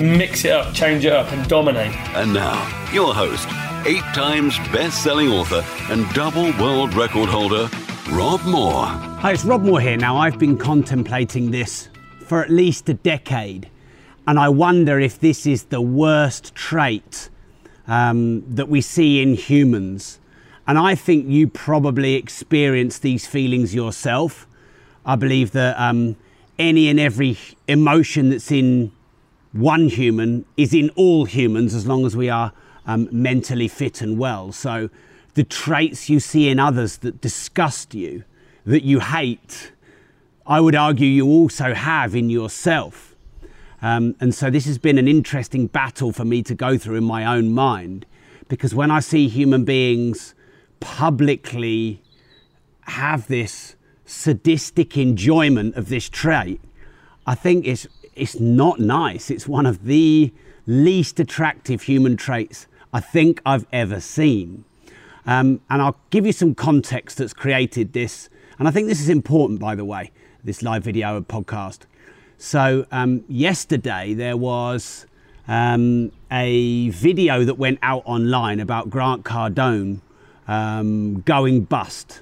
Mix it up, change it up, and dominate. And now, your host, eight times best selling author and double world record holder, Rob Moore. Hi, it's Rob Moore here. Now, I've been contemplating this for at least a decade, and I wonder if this is the worst trait um, that we see in humans. And I think you probably experience these feelings yourself. I believe that um, any and every emotion that's in one human is in all humans as long as we are um, mentally fit and well. So the traits you see in others that disgust you, that you hate, I would argue you also have in yourself. Um, and so this has been an interesting battle for me to go through in my own mind because when I see human beings publicly have this sadistic enjoyment of this trait, I think it's it's not nice. It's one of the least attractive human traits I think I've ever seen. Um, and I'll give you some context that's created this. And I think this is important, by the way, this live video and podcast. So, um, yesterday there was um, a video that went out online about Grant Cardone um, going bust.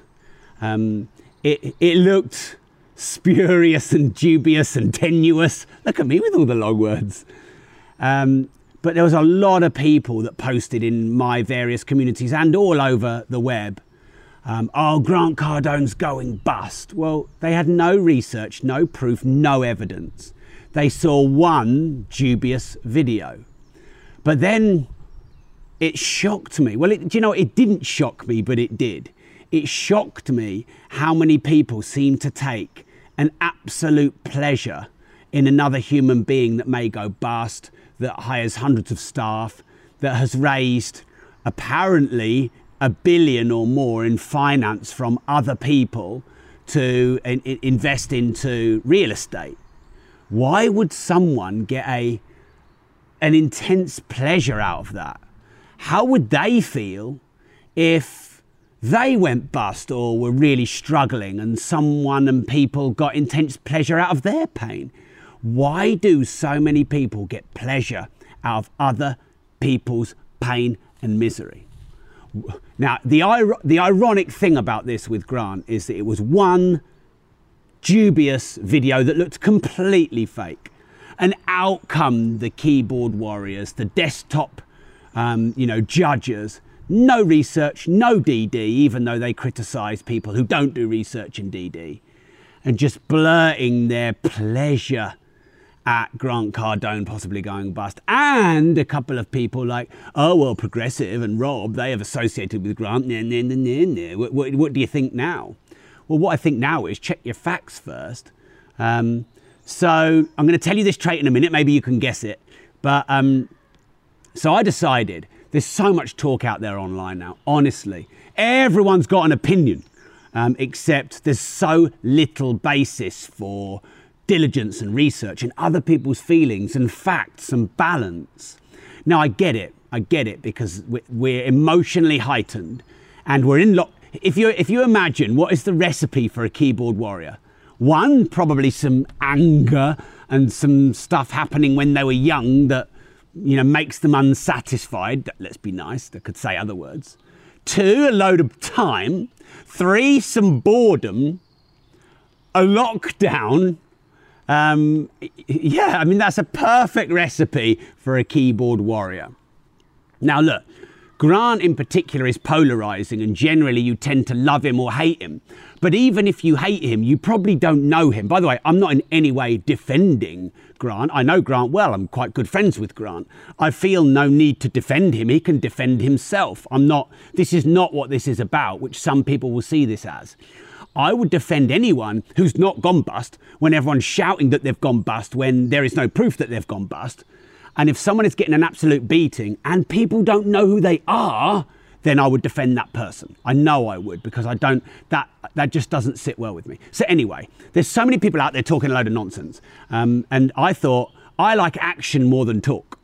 Um, it, it looked spurious and dubious and tenuous. Look at me with all the long words. Um, but there was a lot of people that posted in my various communities and all over the web. Um, oh, Grant Cardone's going bust. Well, they had no research, no proof, no evidence. They saw one dubious video. But then it shocked me. Well, it, do you know, it didn't shock me, but it did. It shocked me how many people seem to take an absolute pleasure in another human being that may go bust, that hires hundreds of staff, that has raised apparently a billion or more in finance from other people to in, in- invest into real estate. Why would someone get a an intense pleasure out of that? How would they feel if they went bust or were really struggling and someone and people got intense pleasure out of their pain? Why do so many people get pleasure out of other people's pain and misery? Now, the, the ironic thing about this with Grant is that it was one dubious video that looked completely fake. And out come the keyboard warriors, the desktop, um, you know, judges. No research, no DD, even though they criticise people who don't do research in DD, and just blurting their pleasure at Grant Cardone possibly going bust, and a couple of people like, oh well, Progressive and Rob, they have associated with Grant. Nah, nah, nah, nah, nah. What, what, what do you think now? Well, what I think now is check your facts first. Um, so I'm going to tell you this trait in a minute. Maybe you can guess it. But um, so I decided there's so much talk out there online now. Honestly, everyone's got an opinion, um, except there's so little basis for diligence and research and other people's feelings and facts and balance. Now I get it. I get it because we- we're emotionally heightened, and we're in lock. If you if you imagine what is the recipe for a keyboard warrior, one probably some anger and some stuff happening when they were young that you know, makes them unsatisfied. Let's be nice, they could say other words. Two, a load of time. Three, some boredom. A lockdown. Um, yeah, I mean, that's a perfect recipe for a keyboard warrior. Now, look, Grant in particular is polarizing, and generally you tend to love him or hate him. But even if you hate him, you probably don't know him. By the way, I'm not in any way defending Grant. I know Grant well. I'm quite good friends with Grant. I feel no need to defend him. He can defend himself. I'm not, this is not what this is about, which some people will see this as. I would defend anyone who's not gone bust when everyone's shouting that they've gone bust when there is no proof that they've gone bust. And if someone is getting an absolute beating and people don't know who they are, then I would defend that person. I know I would because I don't that that just doesn't sit well with me. So anyway, there's so many people out there talking a load of nonsense, um, and I thought I like action more than talk.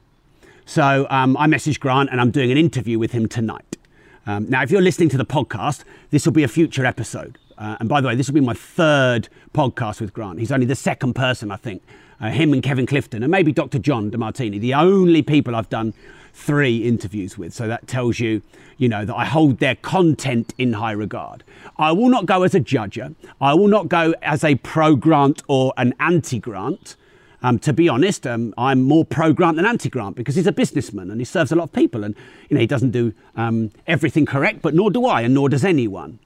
So um, I messaged Grant and I'm doing an interview with him tonight. Um, now, if you're listening to the podcast, this will be a future episode. Uh, and by the way, this will be my third podcast with Grant. He's only the second person, I think. Uh, him and Kevin Clifton, and maybe Dr. John DeMartini, the only people I've done three interviews with. So that tells you, you know, that I hold their content in high regard. I will not go as a judger. I will not go as a pro Grant or an anti Grant. Um, to be honest, um, I'm more pro Grant than anti Grant because he's a businessman and he serves a lot of people, and you know he doesn't do um, everything correct, but nor do I, and nor does anyone.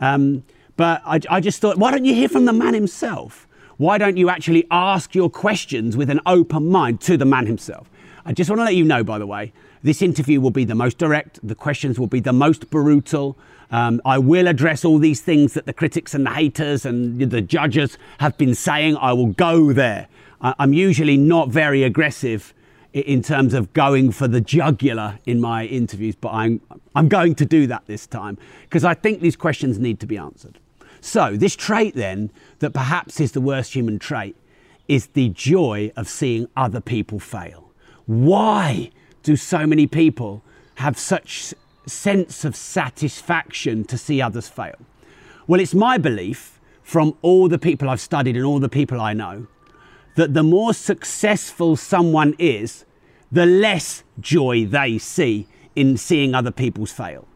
Um, but I, I just thought, why don't you hear from the man himself? Why don't you actually ask your questions with an open mind to the man himself? I just want to let you know, by the way, this interview will be the most direct, the questions will be the most brutal. Um, I will address all these things that the critics and the haters and the judges have been saying. I will go there. I'm usually not very aggressive in terms of going for the jugular in my interviews, but I'm, I'm going to do that this time because I think these questions need to be answered. So, this trait then, that perhaps is the worst human trait, is the joy of seeing other people fail. Why do so many people have such sense of satisfaction to see others fail? Well, it's my belief from all the people I've studied and all the people I know that the more successful someone is, the less joy they see in seeing other people's fail.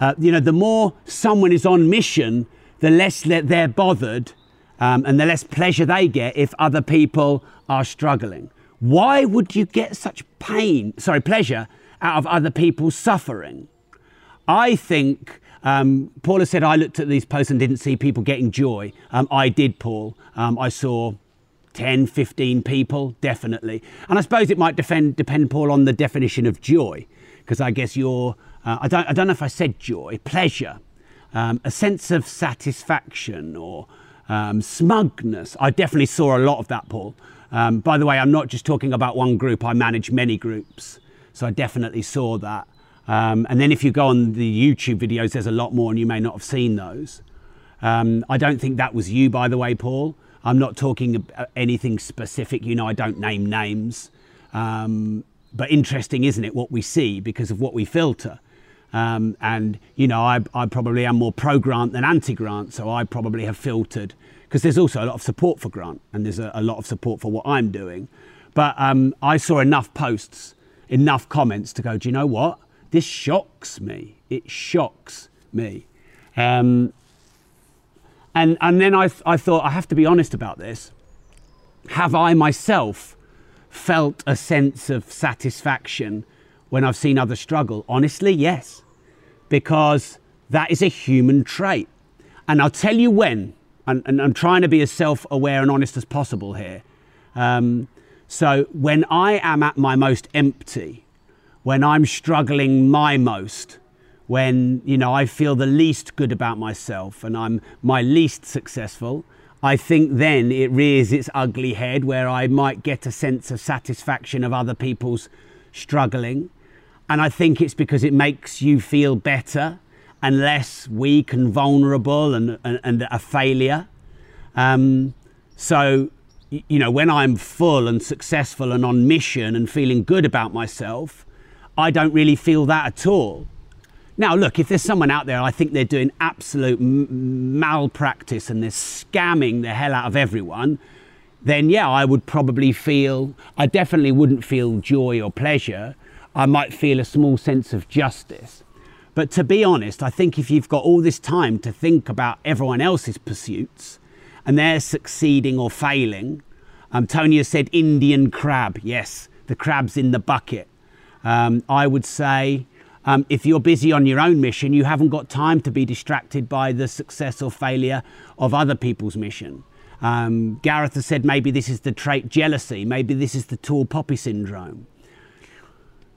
Uh, you know, the more someone is on mission the less they're bothered um, and the less pleasure they get if other people are struggling. Why would you get such pain, sorry, pleasure out of other people's suffering? I think um, Paula said I looked at these posts and didn't see people getting joy. Um, I did, Paul. Um, I saw 10, 15 people, definitely. And I suppose it might defend, depend, Paul, on the definition of joy, because I guess you're, uh, I, don't, I don't know if I said joy, pleasure um, a sense of satisfaction or um, smugness. I definitely saw a lot of that, Paul. Um, by the way, I'm not just talking about one group, I manage many groups. So I definitely saw that. Um, and then if you go on the YouTube videos, there's a lot more, and you may not have seen those. Um, I don't think that was you, by the way, Paul. I'm not talking anything specific. You know, I don't name names. Um, but interesting, isn't it, what we see because of what we filter. Um, and, you know, I, I probably am more pro grant than anti grant. So I probably have filtered because there's also a lot of support for grant and there's a, a lot of support for what I'm doing. But um, I saw enough posts, enough comments to go, do you know what? This shocks me. It shocks me. Um, and, and then I, I thought, I have to be honest about this. Have I myself felt a sense of satisfaction when I've seen others struggle? Honestly, yes because that is a human trait. And I'll tell you when, and, and I'm trying to be as self aware and honest as possible here. Um, so, when I am at my most empty, when I'm struggling my most, when you know I feel the least good about myself and I'm my least successful, I think then it rears its ugly head where I might get a sense of satisfaction of other people's struggling. And I think it's because it makes you feel better and less weak and vulnerable and, and, and a failure. Um, so, you know, when I'm full and successful and on mission and feeling good about myself, I don't really feel that at all. Now, look, if there's someone out there, I think they're doing absolute m- malpractice and they're scamming the hell out of everyone, then yeah, I would probably feel, I definitely wouldn't feel joy or pleasure. I might feel a small sense of justice. But to be honest, I think if you've got all this time to think about everyone else's pursuits and they're succeeding or failing, um, Tony has said Indian crab. Yes, the crab's in the bucket. Um, I would say um, if you're busy on your own mission, you haven't got time to be distracted by the success or failure of other people's mission. Um, Gareth has said maybe this is the trait jealousy, maybe this is the tall poppy syndrome.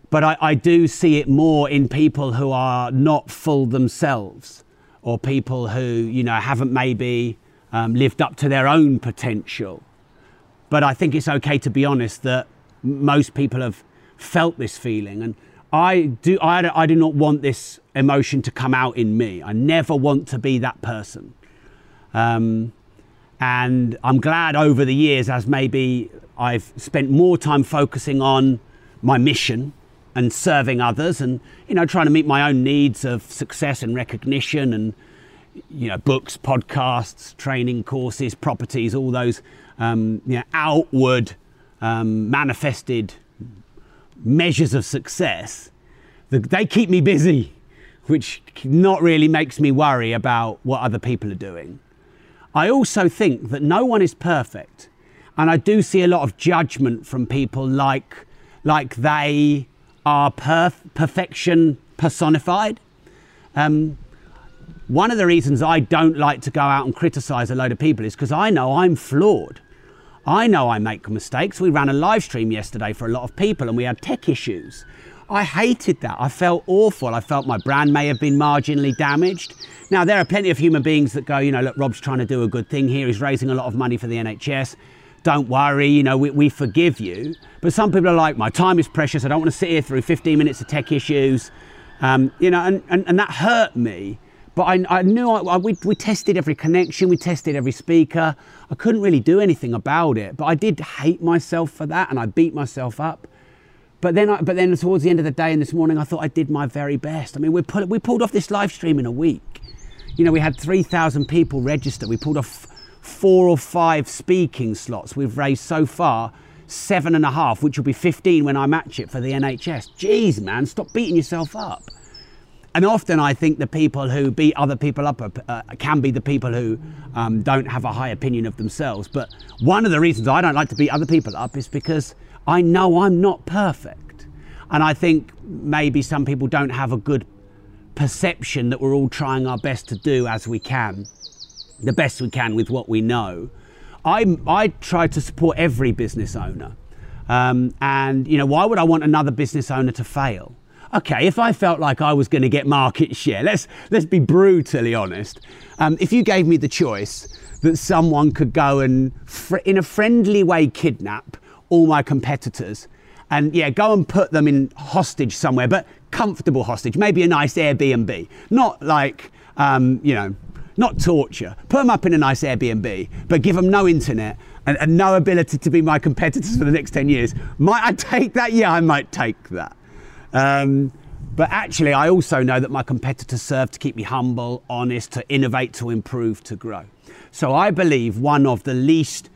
But I, I do see it more in people who are not full themselves or people who, you know, haven't maybe um, lived up to their own potential. But I think it's okay to be honest that most people have felt this feeling. And I do, I, I do not want this emotion to come out in me. I never want to be that person. Um, and I'm glad over the years, as maybe I've spent more time focusing on my mission and serving others and, you know, trying to meet my own needs of success and recognition and, you know, books, podcasts, training courses, properties, all those, um, you know, outward um, manifested measures of success. They keep me busy, which not really makes me worry about what other people are doing. I also think that no one is perfect. And I do see a lot of judgment from people like, like they are perf- perfection personified. Um, one of the reasons I don't like to go out and criticize a load of people is because I know I'm flawed. I know I make mistakes. We ran a live stream yesterday for a lot of people and we had tech issues. I hated that. I felt awful. I felt my brand may have been marginally damaged. Now, there are plenty of human beings that go, you know, look, Rob's trying to do a good thing here. He's raising a lot of money for the NHS. Don't worry, you know, we, we forgive you. But some people are like, my time is precious. I don't want to sit here through 15 minutes of tech issues. Um, you know, and, and, and that hurt me. But I, I knew I, I, we, we tested every connection, we tested every speaker. I couldn't really do anything about it. But I did hate myself for that and I beat myself up. But then, I, but then towards the end of the day and this morning, I thought I did my very best. I mean, we, put, we pulled off this live stream in a week. You know, we had 3,000 people register. We pulled off four or five speaking slots. We've raised so far seven and a half, which will be 15 when I match it for the NHS. Jeez, man, stop beating yourself up. And often I think the people who beat other people up uh, can be the people who um, don't have a high opinion of themselves. But one of the reasons I don't like to beat other people up is because I know I'm not perfect. And I think maybe some people don't have a good perception that we're all trying our best to do as we can, the best we can with what we know. I, I try to support every business owner. Um, and, you know, why would I want another business owner to fail? Okay, if I felt like I was going to get market share, let's, let's be brutally honest. Um, if you gave me the choice that someone could go and, fr- in a friendly way, kidnap all my competitors and yeah, go and put them in hostage somewhere, but comfortable hostage, maybe a nice Airbnb, not like, um, you know, not torture. Put them up in a nice Airbnb, but give them no internet and, and, no ability to be my competitors for the next 10 years. Might I take that? Yeah, I might take that. Um, but actually, I also know that my competitors serve to keep me humble, honest, to innovate, to improve, to grow. So I believe one of the least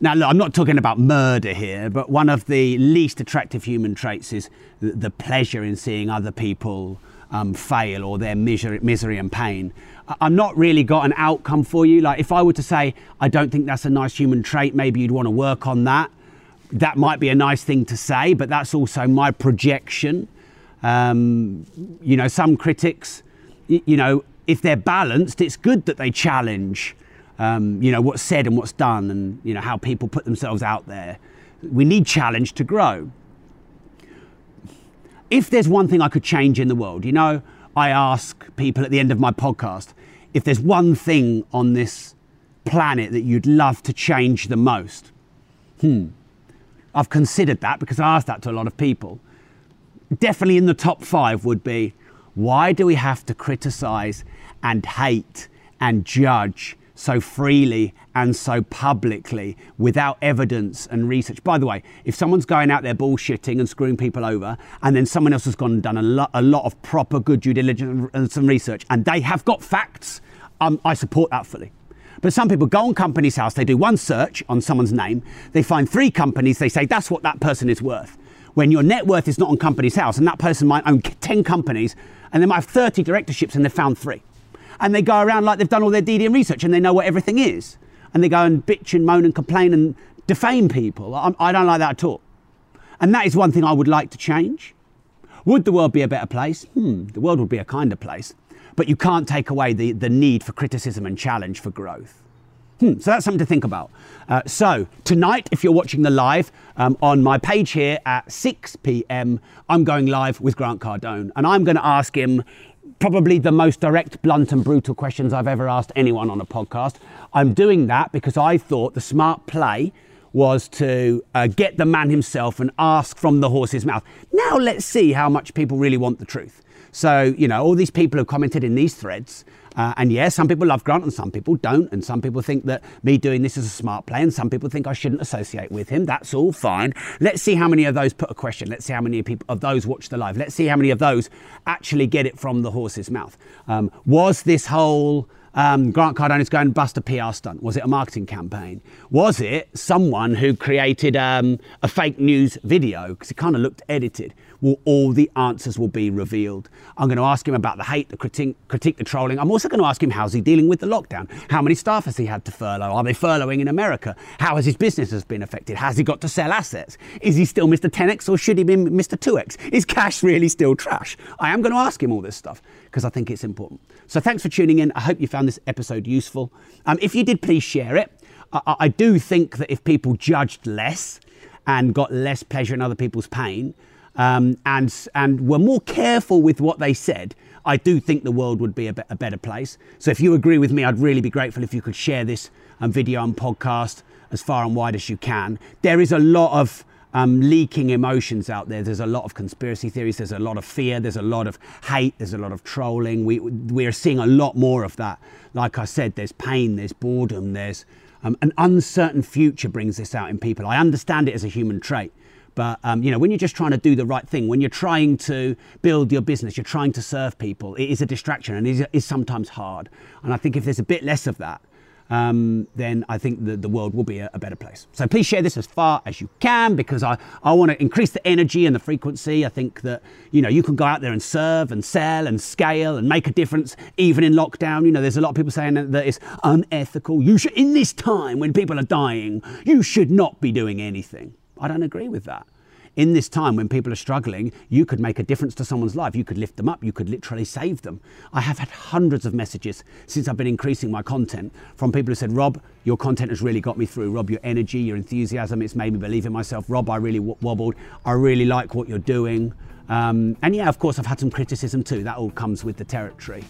now, look, I'm not talking about murder here, but one of the least attractive human traits is the pleasure in seeing other people um, fail or their misery, misery and pain. I'm not really got an outcome for you. Like, if I were to say, I don't think that's a nice human trait, maybe you'd want to work on that. That might be a nice thing to say, but that's also my projection. Um, you know, some critics, you know, if they're balanced, it's good that they challenge um, you know, what's said and what's done and, you know, how people put themselves out there. We need challenge to grow. If there's one thing I could change in the world, you know, I ask people at the end of my podcast, if there's one thing on this planet that you'd love to change the most. Hmm. I've considered that because I asked that to a lot of people. Definitely in the top five would be why do we have to criticize and hate and judge so freely and so publicly without evidence and research. By the way, if someone's going out there bullshitting and screwing people over, and then someone else has gone and done a lot, a lot of proper good due diligence and some research, and they have got facts, um, I support that fully. But some people go on Companies House, they do one search on someone's name, they find three companies, they say that's what that person is worth. When your net worth is not on Companies House, and that person might own 10 companies, and they might have 30 directorships and they've found three. And they go around like they've done all their DDM research and they know what everything is. And they go and bitch and moan and complain and defame people. I, I don't like that at all. And that is one thing I would like to change. Would the world be a better place? Hmm, the world would be a kinder place. But you can't take away the, the need for criticism and challenge for growth. Hmm, so that's something to think about. Uh, so tonight, if you're watching the live um, on my page here at 6 p.m., I'm going live with Grant Cardone, and I'm going to ask him probably the most direct, blunt, and brutal questions I've ever asked anyone on a podcast. I'm doing that because I thought the smart play was to uh, get the man himself and ask from the horse's mouth. Now let's see how much people really want the truth. So, you know, all these people have commented in these threads. Uh, and yeah, some people love Grant and some people don't. And some people think that me doing this is a smart play. And some people think I shouldn't associate with him. That's all fine. Let's see how many of those put a question. Let's see how many people of those watch the live. Let's see how many of those actually get it from the horse's mouth. Um, was this whole um, Grant is going to bust a PR stunt? Was it a marketing campaign? Was it someone who created um, a fake news video because it kind of looked edited? Well, all the answers will be revealed. I'm going to ask him about the hate, the critique, critique, the trolling. I'm also going to ask him how's he dealing with the lockdown? How many staff has he had to furlough? Are they furloughing in America? How has his business has been affected? Has he got to sell assets? Is he still Mr. 10x or should he be Mr. 2x? Is cash really still trash? I am going to ask him all this stuff because I think it's important. So thanks for tuning in. I hope you found this episode useful. Um, if you did, please share it. I, I do think that if people judged less and got less pleasure in other people's pain, um, and and were more careful with what they said, I do think the world would be a, be- a better place. So if you agree with me, I'd really be grateful if you could share this um, video and podcast as far and wide as you can. There is a lot of um, leaking emotions out there. There's a lot of conspiracy theories. There's a lot of fear. There's a lot of hate. There's a lot of trolling. We we're seeing a lot more of that. Like I said, there's pain. There's boredom. There's um, an uncertain future brings this out in people. I understand it as a human trait. But um, you know, when you're just trying to do the right thing, when you're trying to build your business, you're trying to serve people, it is a distraction and it is sometimes hard. And I think if there's a bit less of that, um, then I think the, the world will be a, a, better place. So please share this as far as you can because I, I want to increase the energy and the frequency. I think that, you know, you can go out there and serve and sell and scale and make a difference even in lockdown. You know, there's a lot of people saying that, that it's unethical. You should, in this time when people are dying, you should not be doing anything. I don't agree with that. In this time when people are struggling, you could make a difference to someone's life. You could lift them up. You could literally save them. I have had hundreds of messages since I've been increasing my content from people who said, Rob, your content has really got me through. Rob, your energy, your enthusiasm, it's made me believe in myself. Rob, I really wobbled. I really like what you're doing. Um, and yeah, of course, I've had some criticism too. That all comes with the territory.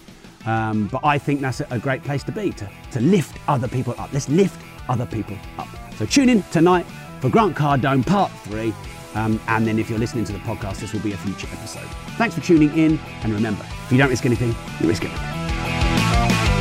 Um, but I think that's a great place to be, to, to lift other people up. Let's lift other people up. So tune in tonight for Grant Cardone Part 3. Um, and then if you're listening to the podcast, this will be a future episode. Thanks for tuning in. And remember, if you don't risk anything, you risk everything.